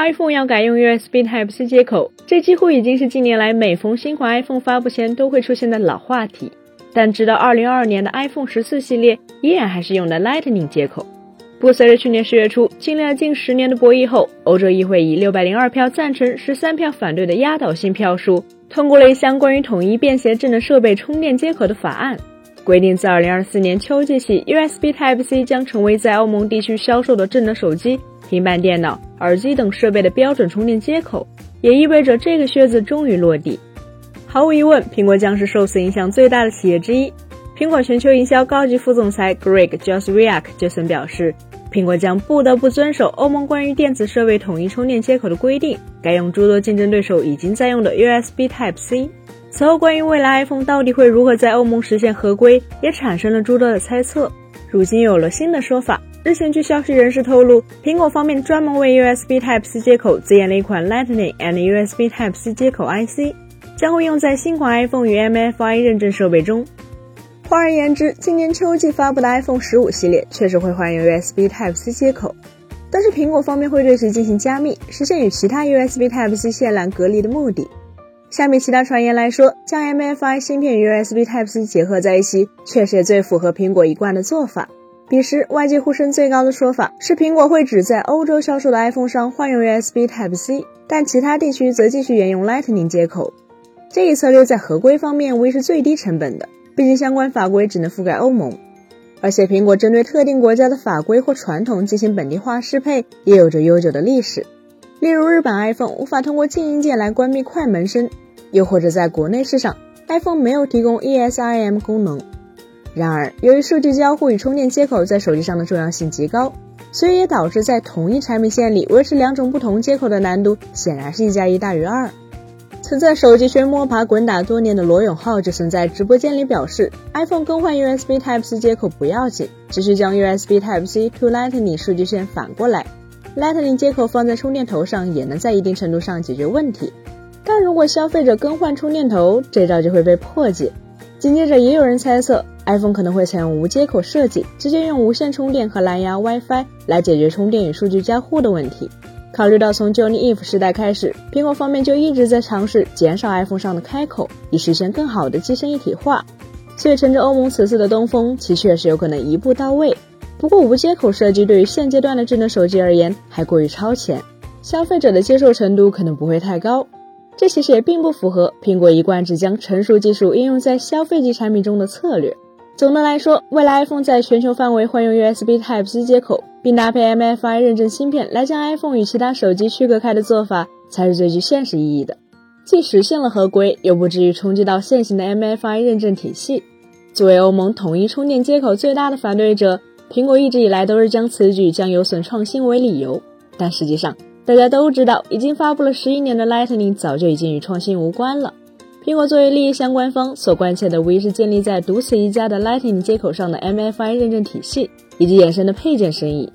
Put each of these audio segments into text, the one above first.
iPhone 要改用 USB Type-C 接口，这几乎已经是近年来每逢新款 iPhone 发布前都会出现的老话题。但直到2022年的 iPhone 十四系列，依然还是用的 Lightning 接口。不过，随着去年十月初经历了近十年的博弈后，欧洲议会以六百零二票赞成、十三票反对的压倒性票数，通过了一项关于统一便携智能设备充电接口的法案，规定自2024年秋季起，USB Type-C 将成为在欧盟地区销售的智能手机。平板电脑、耳机等设备的标准充电接口，也意味着这个靴子终于落地。毫无疑问，苹果将是受此影响最大的企业之一。苹果全球营销高级副总裁 Greg Joswiak 就曾表示，苹果将不得不遵守欧盟关于电子设备统一充电接口的规定，改用诸多竞争对手已经在用的 USB Type-C。此后，关于未来 iPhone 到底会如何在欧盟实现合规，也产生了诸多的猜测。如今有了新的说法。日前，据消息人士透露，苹果方面专门为 USB Type-C 接口自研了一款 Lightning and USB Type-C 接口 IC，将会用在新款 iPhone 与 MFI 认证设备中。换而言之，今年秋季发布的 iPhone 十五系列确实会换用 USB Type-C 接口，但是苹果方面会对其进行加密，实现与其他 USB Type-C 线缆隔离的目的。相比其他传言来说，将 MFI 芯片与 USB Type-C 结合在一起，确实也最符合苹果一贯的做法。彼时，外界呼声最高的说法是，苹果会只在欧洲销售的 iPhone 上换用 USB Type-C，但其他地区则继续沿用 Lightning 接口。这一策略在合规方面无疑是最低成本的，毕竟相关法规只能覆盖欧盟。而且，苹果针对特定国家的法规或传统进行本地化适配，也有着悠久的历史。例如，日本 iPhone 无法通过静音键来关闭快门声，又或者在国内市场，iPhone 没有提供 ESIM 功能。然而，由于数据交互与充电接口在手机上的重要性极高，所以也导致在同一产品线里维持两种不同接口的难度显然是一加一大于二。曾在手机圈摸爬滚打多年的罗永浩就曾在直播间里表示，iPhone 更换 USB Type-C 接口不要紧，只需将 USB Type-C to Lightning 数据线反过来，Lightning 接口放在充电头上也能在一定程度上解决问题。但如果消费者更换充电头，这招就会被破解。紧接着，也有人猜测。iPhone 可能会采用无接口设计，直接用无线充电和蓝牙 WiFi 来解决充电与数据交互的问题。考虑到从 Johnny Ive 时代开始，苹果方面就一直在尝试减少 iPhone 上的开口，以实现更好的机身一体化。所以乘着欧盟此次的东风，其确实有可能一步到位。不过无接口设计对于现阶段的智能手机而言还过于超前，消费者的接受程度可能不会太高。这其实也并不符合苹果一贯只将成熟技术应用在消费级产品中的策略。总的来说，未来 iPhone 在全球范围换用 USB Type-C 接口，并搭配 MFI 认证芯片来将 iPhone 与其他手机区隔开的做法，才是最具现实意义的，既实现了合规，又不至于冲击到现行的 MFI 认证体系。作为欧盟统一充电接口最大的反对者，苹果一直以来都是将此举将有损创新为理由。但实际上，大家都知道，已经发布了十一年的 Lightning 早就已经与创新无关了。苹果作为利益相关方，所关切的无疑是建立在独此一家的 Lightning 接口上的 MFI 认证体系以及衍生的配件生意。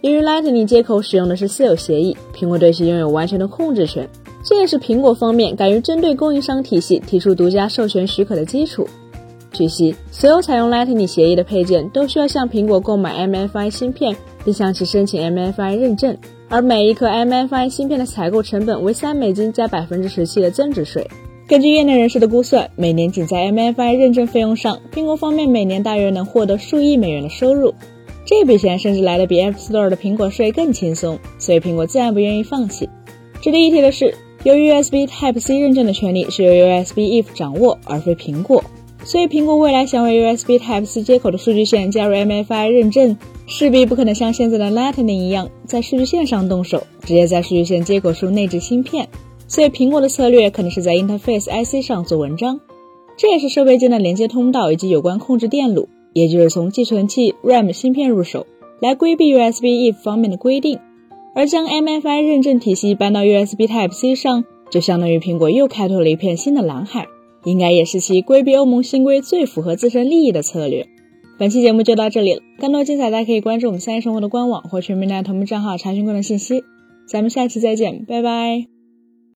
由于 Lightning 接口使用的是私有协议，苹果对其拥有完全的控制权，这也是苹果方面敢于针对供应商体系提出独家授权许可的基础。据悉，所有采用 Lightning 协议的配件都需要向苹果购买 MFI 芯片，并向其申请 MFI 认证，而每一颗 MFI 芯片的采购成本为三美金加百分之十七的增值税。根据业内人士的估算，每年仅在 MFI 认证费用上，苹果方面每年大约能获得数亿美元的收入。这笔钱甚至来的比 App Store 的苹果税更轻松，所以苹果自然不愿意放弃。值得一提的是，由于 USB Type-C 认证的权利是由 USB Eve 掌握，而非苹果，所以苹果未来想为 USB Type-C 接口的数据线加入 MFI 认证，势必不可能像现在的 Lightning 一样，在数据线上动手，直接在数据线接口处内置芯片。所以，苹果的策略可能是在 Interface IC 上做文章，这也是设备间的连接通道以及有关控制电路，也就是从寄存器、RAM 芯片入手，来规避 USB Eve 方面的规定。而将 MFI 认证体系搬到 USB Type-C 上，就相当于苹果又开拓了一片新的蓝海，应该也是其规避欧盟新规最符合自身利益的策略。本期节目就到这里了，更多精彩大家可以关注我们三一生活的官网或全民大同步账号查询更多信息。咱们下期再见，拜拜。